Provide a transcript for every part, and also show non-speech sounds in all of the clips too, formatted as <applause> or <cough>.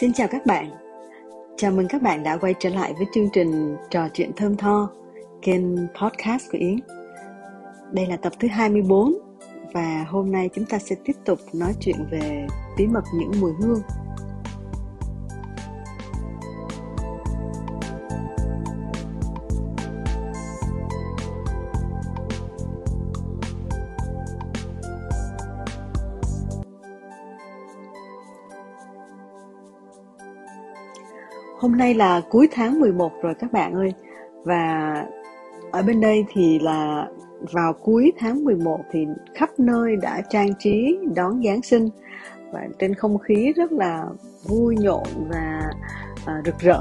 Xin chào các bạn. Chào mừng các bạn đã quay trở lại với chương trình Trò chuyện thơm tho, kênh podcast của Yến. Đây là tập thứ 24 và hôm nay chúng ta sẽ tiếp tục nói chuyện về bí mật những mùi hương. Hôm nay là cuối tháng 11 rồi các bạn ơi. Và ở bên đây thì là vào cuối tháng 11 thì khắp nơi đã trang trí đón Giáng sinh. Và trên không khí rất là vui nhộn và à, rực rỡ.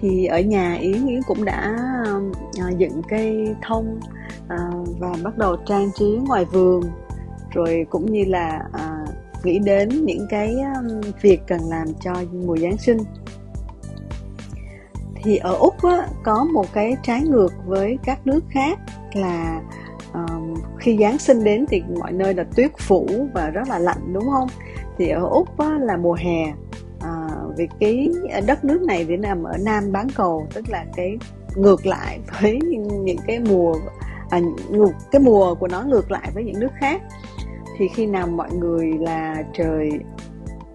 Thì ở nhà Yến Yến cũng đã à, dựng cây thông à, và bắt đầu trang trí ngoài vườn. Rồi cũng như là à, nghĩ đến những cái à, việc cần làm cho mùa Giáng sinh thì ở úc á, có một cái trái ngược với các nước khác là um, khi giáng sinh đến thì mọi nơi là tuyết phủ và rất là lạnh đúng không? Thì ở úc á, là mùa hè à, vì cái đất nước này thì nằm ở nam bán cầu tức là cái ngược lại <laughs> với những cái mùa à, cái mùa của nó ngược lại với những nước khác. Thì khi nào mọi người là trời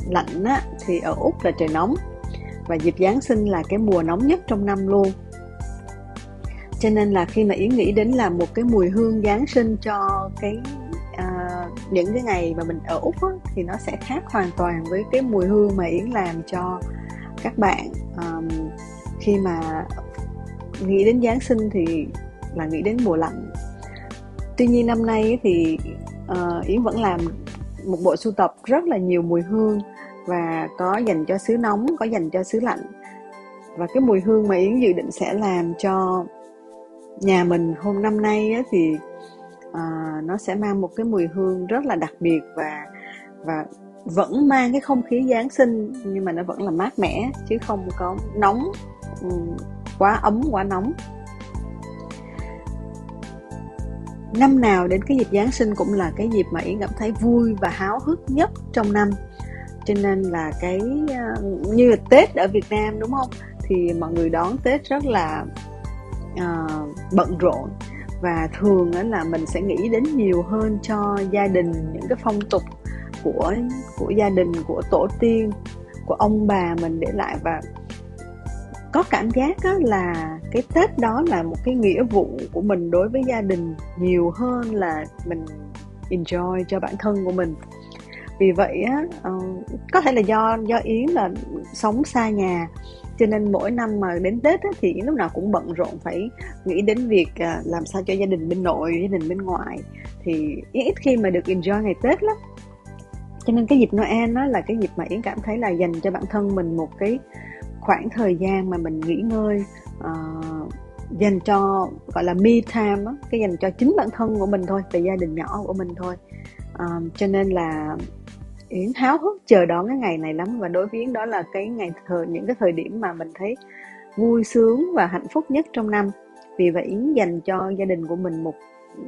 lạnh á, thì ở úc là trời nóng và dịp Giáng sinh là cái mùa nóng nhất trong năm luôn. Cho nên là khi mà Yến nghĩ đến làm một cái mùi hương Giáng sinh cho cái à, những cái ngày mà mình ở Úc á, thì nó sẽ khác hoàn toàn với cái mùi hương mà Yến làm cho các bạn. Um, khi mà nghĩ đến Giáng sinh thì là nghĩ đến mùa lạnh. Tuy nhiên năm nay thì uh, Yến vẫn làm một bộ sưu tập rất là nhiều mùi hương và có dành cho xứ nóng có dành cho xứ lạnh. Và cái mùi hương mà yến dự định sẽ làm cho nhà mình hôm năm nay á, thì à, nó sẽ mang một cái mùi hương rất là đặc biệt và và vẫn mang cái không khí giáng sinh nhưng mà nó vẫn là mát mẻ chứ không có nóng ừ, quá ấm quá nóng. Năm nào đến cái dịp giáng sinh cũng là cái dịp mà yến cảm thấy vui và háo hức nhất trong năm cho nên là cái ờ, như là tết ở việt nam đúng không? Thì mọi người đón tết rất là uh, bận rộn. Và thường là mình sẽ nghĩ đến nhiều hơn cho gia đình những cái phong tục của của gia đình của tổ tiên của ông bà mình để lại. Và có cảm giác là cái tết đó là một cái nghĩa vụ của mình đối với gia đình nhiều hơn là mình enjoy cho bản thân của mình vì vậy á uh, có thể là do do yến là sống xa nhà. Cho nên mỗi năm mà đến tết á, thì lúc nào cũng bận rộn phải nghĩ đến việc uh, làm sao cho gia đình bên nội gia đình bên ngoài thì ít khi mà được enjoy ngày tết lắm. Cho nên cái dịp noel nó là cái dịp mà yến cảm thấy là dành cho bản thân mình một cái khoảng thời gian mà mình nghỉ ngơi uh, dành cho gọi là me time á, cái dành cho chính bản thân của mình thôi về gia đình nhỏ của mình thôi. Um, cho nên là Yến háo hức chờ đón cái ngày này lắm. Và đối với Yến đó là cái ngày thời những cái thời điểm mà mình thấy vui sướng và hạnh phúc nhất trong năm. Vì vậy Yến dành cho gia đình của mình một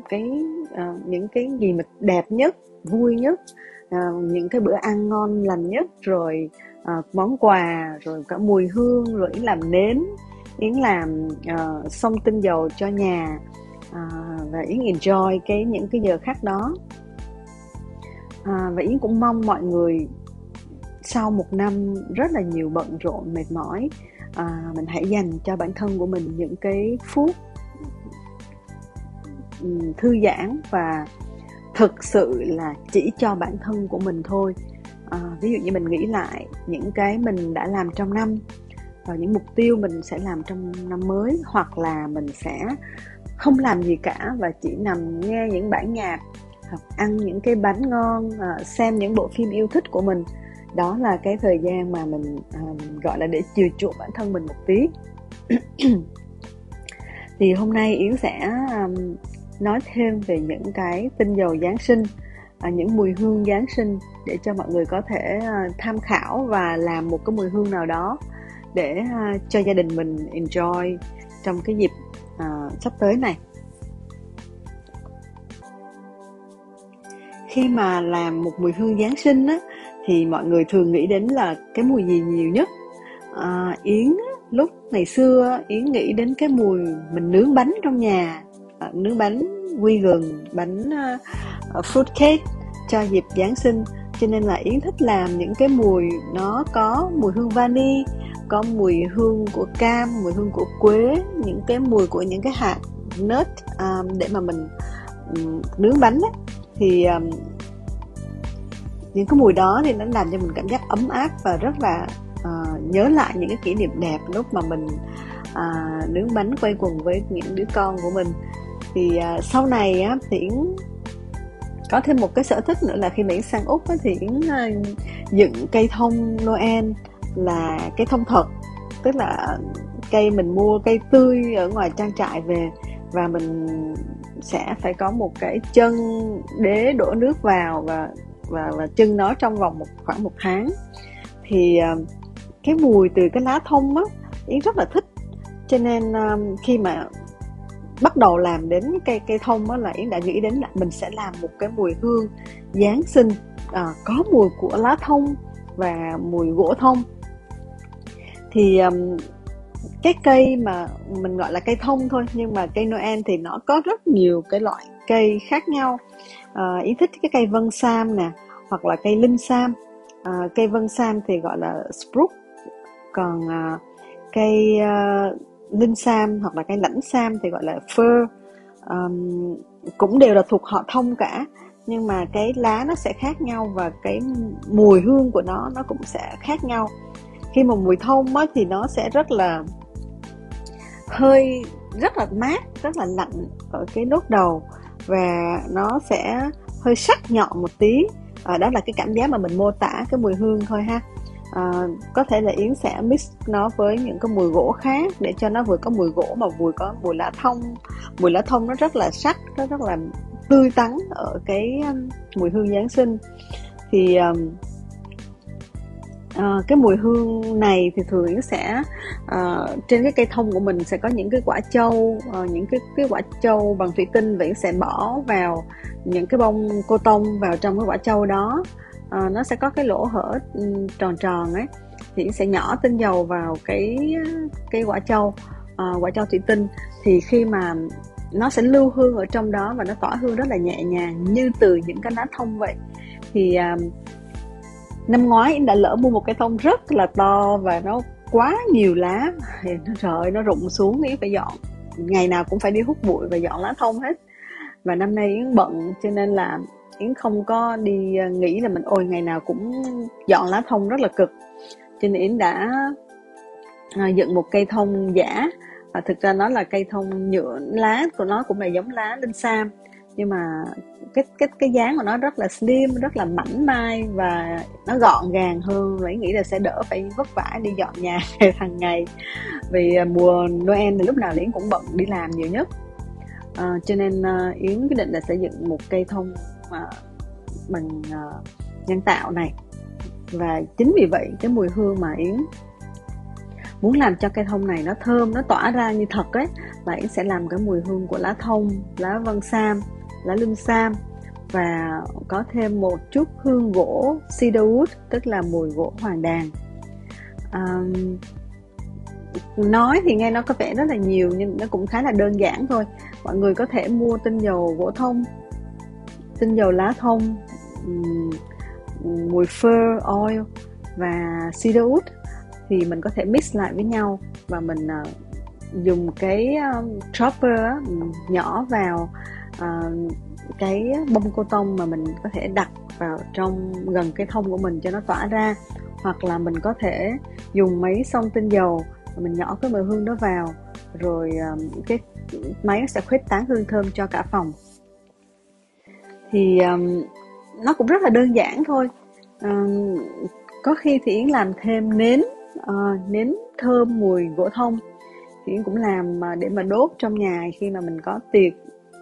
cái uh, những cái gì mà đẹp nhất vui nhất uh, những cái bữa ăn ngon lành nhất rồi uh, món quà rồi cả mùi hương rồi Yến làm nến Yến làm uh, xông tinh dầu cho nhà uh, và Yến enjoy cái những cái giờ khác đó à, và yến cũng mong mọi người sau một năm rất là nhiều bận rộn mệt mỏi à, mình hãy dành cho bản thân của mình những cái phút thư giãn và thực sự là chỉ cho bản thân của mình thôi. À, ví dụ như mình nghĩ lại những cái mình đã làm trong năm và những mục tiêu mình sẽ làm trong năm mới hoặc là mình sẽ không làm gì cả và chỉ nằm nghe những bản nhạc hoặc ăn những cái bánh ngon à, xem những bộ phim yêu thích của mình. Đó là cái thời gian mà mình um, gọi là để chiều chuộng bản thân mình một tí. <clears throat> Thì hôm nay yến sẽ um, nói thêm về những cái tinh dầu giáng sinh à, những mùi hương giáng sinh để cho mọi người có thể uh, tham khảo và làm một cái mùi hương nào đó để uh, cho gia đình mình enjoy trong cái dịp uh, sắp tới này. Khi mà làm một mùi hương Giáng sinh á, thì mọi người thường nghĩ đến là cái mùi gì nhiều nhất? À, yến lúc ngày xưa yến nghĩ đến cái mùi mình nướng bánh trong nhà. À, nướng bánh quy gừng bánh à, à, uh, fruit cake cho dịp giáng sinh. Cho nên là yến thích làm những cái mùi nó có mùi hương vani có mùi hương của cam mùi hương của quế những cái mùi của những cái hạt nết um, à, để mà mình um, nướng bánh ấy thì um, những cái mùi đó thì nó làm cho mình cảm giác ấm áp và rất là uh, nhớ lại những cái kỷ niệm đẹp lúc mà mình uh, nướng bánh quay quần với những đứa con của mình. Thì uh, sau này á thì yến có thêm một cái sở thích nữa là khi mà yến sang úc á, thì yến uh, dựng cây thông noel là cây thông thật. Tức là cây mình mua cây tươi ở ngoài trang trại về và mình sẽ phải có một cái chân đế đổ nước vào và và và chân nó trong vòng một khoảng một tháng. Thì ờ, cái mùi từ cái lá thông á yến rất là thích. Cho nên ờ, khi mà bắt đầu làm đến cây cây thông á là yến đã nghĩ đến là mình sẽ làm một cái mùi hương giáng sinh. À, có mùi của lá thông và mùi gỗ thông. Thì um, cái cây mà mình gọi là cây thông thôi nhưng mà cây Noel thì nó có rất nhiều cái loại cây khác nhau. À, ý thích cái cây vân sam nè hoặc là cây linh sam. À, cây vân sam thì gọi là spruce. Còn à, cây à, linh sam hoặc là cây lãnh sam thì gọi là fir. Um, cũng đều là thuộc họ thông cả nhưng mà cái lá nó sẽ khác nhau và cái mùi hương của nó nó cũng sẽ khác nhau. Khi mà mùi thông á, thì nó sẽ rất là hơi rất là mát rất là lạnh ở cái nốt đầu và nó sẽ hơi sắc nhọn một tí. À, đó là cái cảm giác mà mình mô tả cái mùi hương thôi ha. À, có thể là yến sẽ mix nó với những cái mùi gỗ khác để cho nó vừa có mùi gỗ mà vừa có mùi lá thông. Mùi lá thông nó rất là sắc nó rất là tươi tắn ở cái mùi hương giáng sinh. Thì um, À, cái mùi hương này thì thường nó sẽ uh, trên cái cây thông của mình sẽ có những cái quả châu uh, ờ, những cái cái quả châu bằng thủy tinh và sẽ bỏ vào những cái bông cô tông vào trong cái quả châu đó. Uh, nó sẽ có cái lỗ hở ừ, tròn tròn ấy thì sẽ nhỏ tinh dầu vào cái cái quả châu uh, quả châu thủy tinh. Thì khi mà nó sẽ lưu hương ở trong đó và nó tỏa hương rất là nhẹ nhàng như từ những cái lá thông vậy. Thì uh, năm ngoái đã lỡ mua một cái thông rất là to và nó quá nhiều lá. Thì nó rời nó rụng xuống nghĩ phải dọn. Ngày nào cũng phải đi hút bụi và dọn lá thông hết. Và năm nay yến bận, cho nên là yến không có đi à, nghĩ là mình, ôi, ngày nào cũng dọn lá thông rất là cực. Cho nên yến đã à, dựng một cây thông giả. Và thực ra nó là cây thông nhựa lá của nó cũng là giống lá linh sam nhưng mà cái cái cái dáng của nó rất là slim rất là mảnh mai và nó gọn gàng hơn và nghĩ là sẽ đỡ phải vất vả đi dọn nhà <laughs> hàng ngày. Vì à, mùa Noel thì lúc nào Yến cũng bận đi làm nhiều nhất. À, cho nên uh, Yến quyết định là sẽ dựng một cây thông uh, bằng uh, nhân tạo này. Và chính vì vậy cái mùi hương mà Yến muốn làm cho cây thông này nó thơm nó tỏa ra như thật ấy là Yến sẽ làm cái mùi hương của lá thông lá vân sam lá lưng sam và có thêm một chút hương gỗ cedarwood tức là mùi gỗ hoàng đàn. Um, nói thì nghe nó có vẻ rất là nhiều nhưng nó cũng khá là đơn giản thôi. Mọi người có thể mua tinh dầu gỗ thông tinh dầu lá thông um, mùi fir oil và cedarwood thì mình có thể mix lại với nhau và mình uh, dùng cái um, chopper uh, nhỏ vào uh, cái bông cô tông mà mình có thể đặt vào trong gần cái thông của mình cho nó tỏa ra. Hoặc là mình có thể dùng máy xông tinh dầu mình nhỏ cái mùi hương đó vào rồi à, cái máy sẽ khuếch tán hương thơm cho cả phòng. Thì um, nó cũng rất là đơn giản thôi. Um, có khi thì yến làm thêm nến uh, nến thơm mùi gỗ thông. Thì yến cũng làm để mà đốt trong nhà khi mà mình có tiệc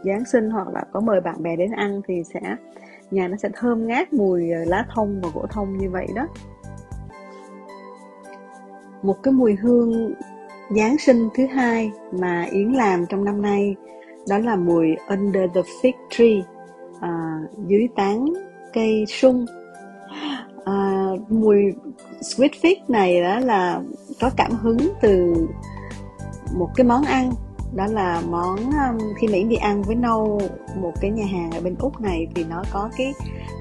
Giáng sinh hoặc là có mời bạn bè đến ăn thì sẽ nhà nó sẽ thơm ngát mùi ờ, lá thông và gỗ thông như vậy đó. Một cái mùi hương Giáng sinh thứ hai mà Yến làm trong năm nay đó là mùi Under the Fig Tree à, dưới tán cây sung. À, mùi sweet fig này đó là có cảm hứng từ một cái món ăn đó là món um, khi mỹ đi ăn với nâu một cái nhà hàng ở bên úc này thì nó có cái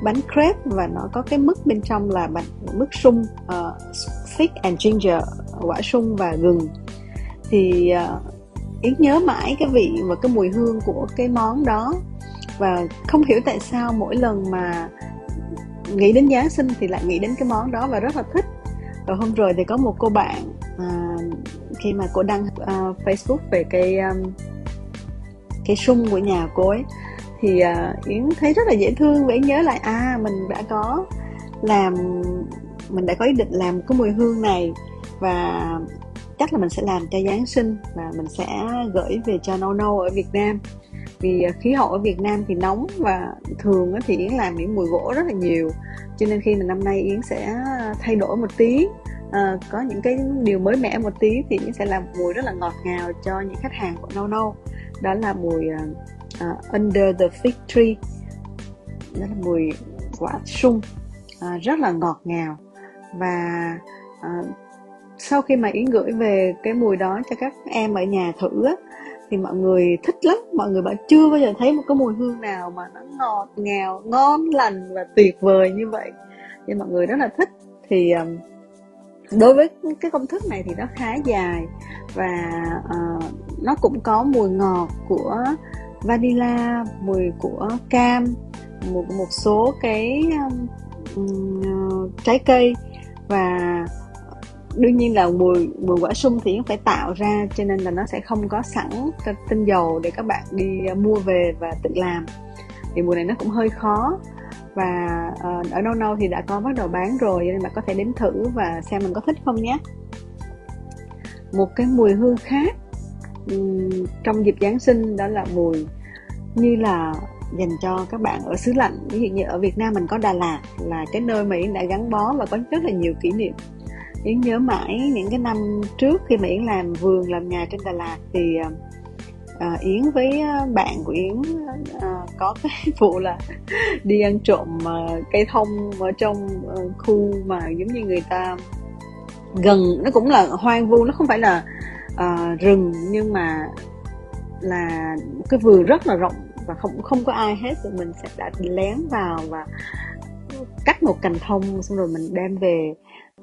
bánh crepe và nó có cái mứt bên trong là bánh mứt sung ờ, uh, fig and ginger quả sung và gừng. Thì uh, Yến nhớ mãi cái vị và cái mùi hương của cái món đó. Và không hiểu tại sao mỗi lần mà nghĩ đến Giáng sinh thì lại nghĩ đến cái món đó và rất là thích. Rồi hôm rồi thì có một cô bạn à, khi mà cô đăng uh, Facebook về cái um, cái sung của nhà cô ấy thì uh, Yến thấy rất là dễ thương và Yến nhớ lại à mình đã có làm mình đã có ý định làm cái mùi hương này và chắc là mình sẽ làm cho Giáng sinh và mình sẽ gửi về cho nâu nâu ở Việt Nam. Vì à, khí hậu ở Việt Nam thì nóng và thường thì Yến làm những mùi gỗ rất là nhiều cho nên khi mà năm nay Yến sẽ thay đổi một tí. Ờ, có những cái điều mới mẻ một tí thì Yến sẽ làm mùi rất là ngọt ngào cho những khách hàng của nâu nâu. Đó là mùi uh, Under the Fig Tree. Đó là mùi quả sung uh, rất là ngọt ngào. Và uh, sau khi mà Yến gửi về cái mùi đó cho các em ở nhà thử á, thì mọi người thích lắm. Mọi người bảo chưa bao giờ thấy một cái mùi hương nào mà nó ngọt ngào ngon lành và tuyệt vời như vậy. Nên mọi người rất là thích. Thì um, đối với cái công thức này thì nó khá dài và uh, nó cũng có mùi ngọt của vanilla mùi của cam một một số cái um, trái cây và đương nhiên là mùi mùi quả sung thì phải tạo ra cho nên là nó sẽ không có sẵn tinh dầu để các bạn đi ờ, mua về và tự làm. Thì mùi này nó cũng hơi khó và uh, ở đâu đâu thì đã có bắt đầu bán rồi nên bạn có thể đến thử và xem mình có thích không nhé. Một cái mùi hương khác um, trong dịp Giáng sinh đó là mùi như là dành cho các bạn ở xứ lạnh. Ví dụ như ở Việt Nam mình có Đà Lạt là cái nơi mà Yến đã gắn bó và có rất là nhiều kỷ niệm. Yến nhớ mãi những cái năm trước khi mà Yến làm vườn làm nhà trên Đà Lạt thì ờ, à, Yến với à, bạn của Yến à, có cái <laughs> vụ là đi ăn trộm à, cây thông ở trong à, khu mà giống như người ta gần nó cũng là hoang vu nó không phải là à, rừng nhưng mà là cái vườn rất là rộng và không không có ai hết. Rồi mình sẽ đã lén vào và cắt một cành thông xong rồi mình đem về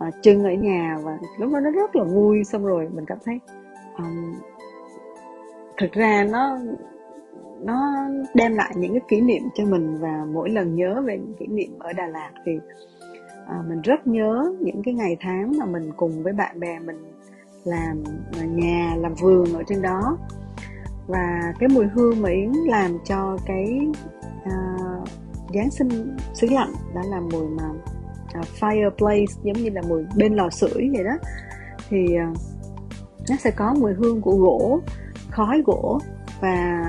uh, trưng ở nhà và lúc đó nó rất là vui xong rồi mình cảm thấy um, thực ra nó nó đem lại những cái kỷ niệm cho mình và mỗi lần nhớ về những kỷ niệm ở Đà Lạt thì à, mình rất nhớ những cái ngày tháng mà mình cùng với bạn bè mình làm nhà làm vườn ở trên đó. Và cái mùi hương mà yến làm cho cái à, giáng sinh xứ lạnh đã là mùi mà à, fireplace giống như là mùi bên lò sưởi vậy đó. Thì à, nó sẽ có mùi hương của gỗ khói gỗ và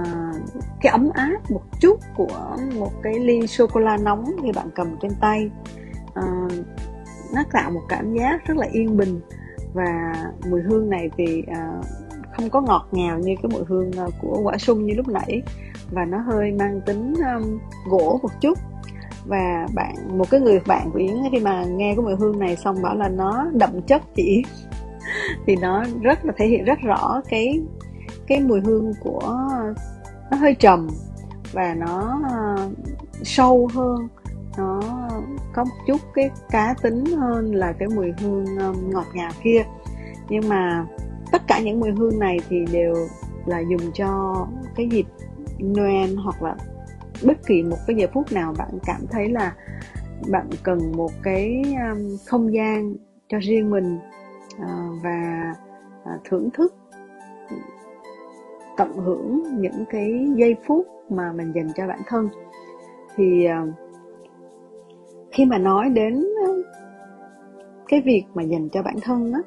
uh, cái ấm áp một chút của một cái ly sô cô la nóng như bạn cầm trên tay. Uh, nó tạo một cảm giác rất là yên bình và mùi hương này thì uh, không có ngọt ngào như cái mùi hương của quả sung như lúc nãy và nó hơi mang tính um, gỗ một chút. Và bạn một cái người bạn của yến khi mà nghe cái mùi hương này xong bảo là nó đậm chất chỉ <laughs> thì nó rất là thể hiện rất rõ cái cái mùi hương của nó hơi trầm và nó uh, sâu hơn nó có một chút cái cá tính hơn là cái mùi hương um, ngọt ngào kia. Nhưng mà tất cả những mùi hương này thì đều là dùng cho cái dịp Noel hoặc là bất kỳ một cái giờ phút nào bạn cảm thấy là bạn cần một cái um, không gian cho riêng mình uh, và uh, thưởng thức tận hưởng những cái giây phút mà mình dành cho bản thân. Thì ờ, khi mà nói đến ờ, cái việc mà dành cho bản thân á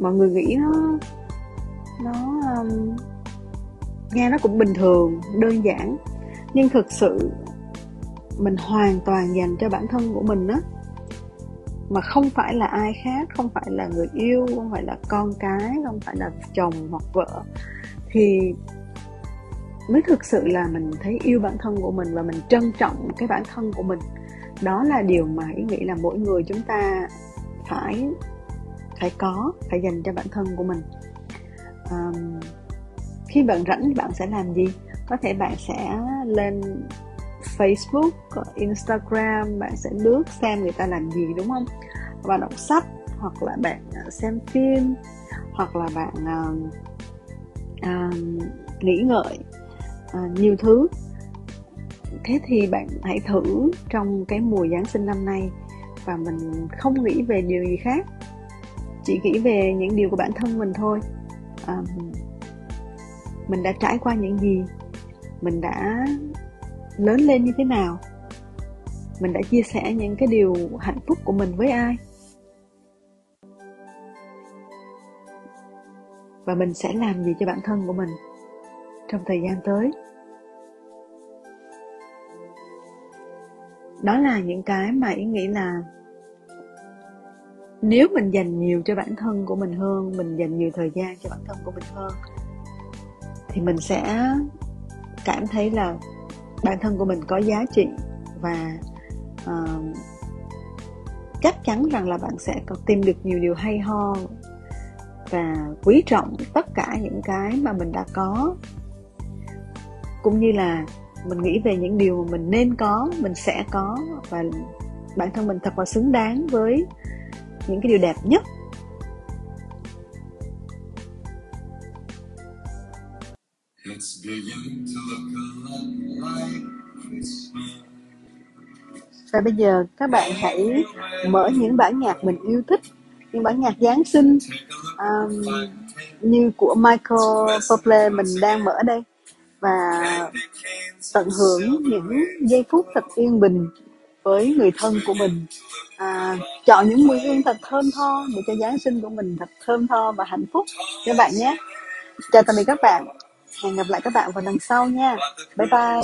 mọi người nghĩ nó nó um, nghe nó cũng bình thường đơn giản. Nhưng thực sự mình hoàn toàn dành cho bản thân của mình á mà không phải là ai khác không phải là người yêu không phải là con cái không phải là chồng hoặc vợ thì mới thực sự là mình thấy yêu bản thân của mình và mình trân trọng cái bản thân của mình. Đó là điều mà ý nghĩ là mỗi người chúng ta phải phải có phải dành cho bản thân của mình. Um, khi bạn rảnh bạn sẽ làm gì? Có thể bạn sẽ lên Facebook, Instagram bạn sẽ lướt xem người ta làm gì đúng không? Bạn đọc sách hoặc là bạn ờ, xem phim hoặc là bạn uh, à, nghĩ ngợi à, nhiều thứ. Thế thì bạn hãy thử trong cái mùa giáng sinh năm nay và mình không nghĩ về điều gì khác chỉ nghĩ về những điều của bản thân mình thôi. À, mình đã trải qua những gì mình đã lớn lên như thế nào mình đã chia sẻ những cái điều hạnh phúc của mình với ai. Và mình sẽ làm gì cho bản thân của mình trong thời gian tới. Đó là những cái mà ý nghĩ là nếu mình dành nhiều cho bản thân của mình hơn mình dành nhiều thời gian cho bản thân của mình hơn thì mình sẽ cảm thấy là bản thân của mình có giá trị và uh, chắc chắn rằng là bạn sẽ có tìm được nhiều điều hay ho và quý trọng tất cả những cái mà mình đã có. Cũng như là mình nghĩ về những điều mà mình nên có mình sẽ có và bản thân mình thật là xứng đáng với những cái điều đẹp nhất. Và bây giờ các bạn hãy mở những bản nhạc mình yêu thích những bản nhạc Giáng sinh um, như của Michael Bublé mình đang mở đây. Và tận hưởng những giây phút thật yên bình với người thân của mình. À, chọn những mùi hương thật thơm tho để cho Giáng sinh của mình thật thơm tho và hạnh phúc. Các bạn nhé. Chào tạm biệt các bạn. Hẹn gặp lại các bạn vào lần sau nha. Bye bye.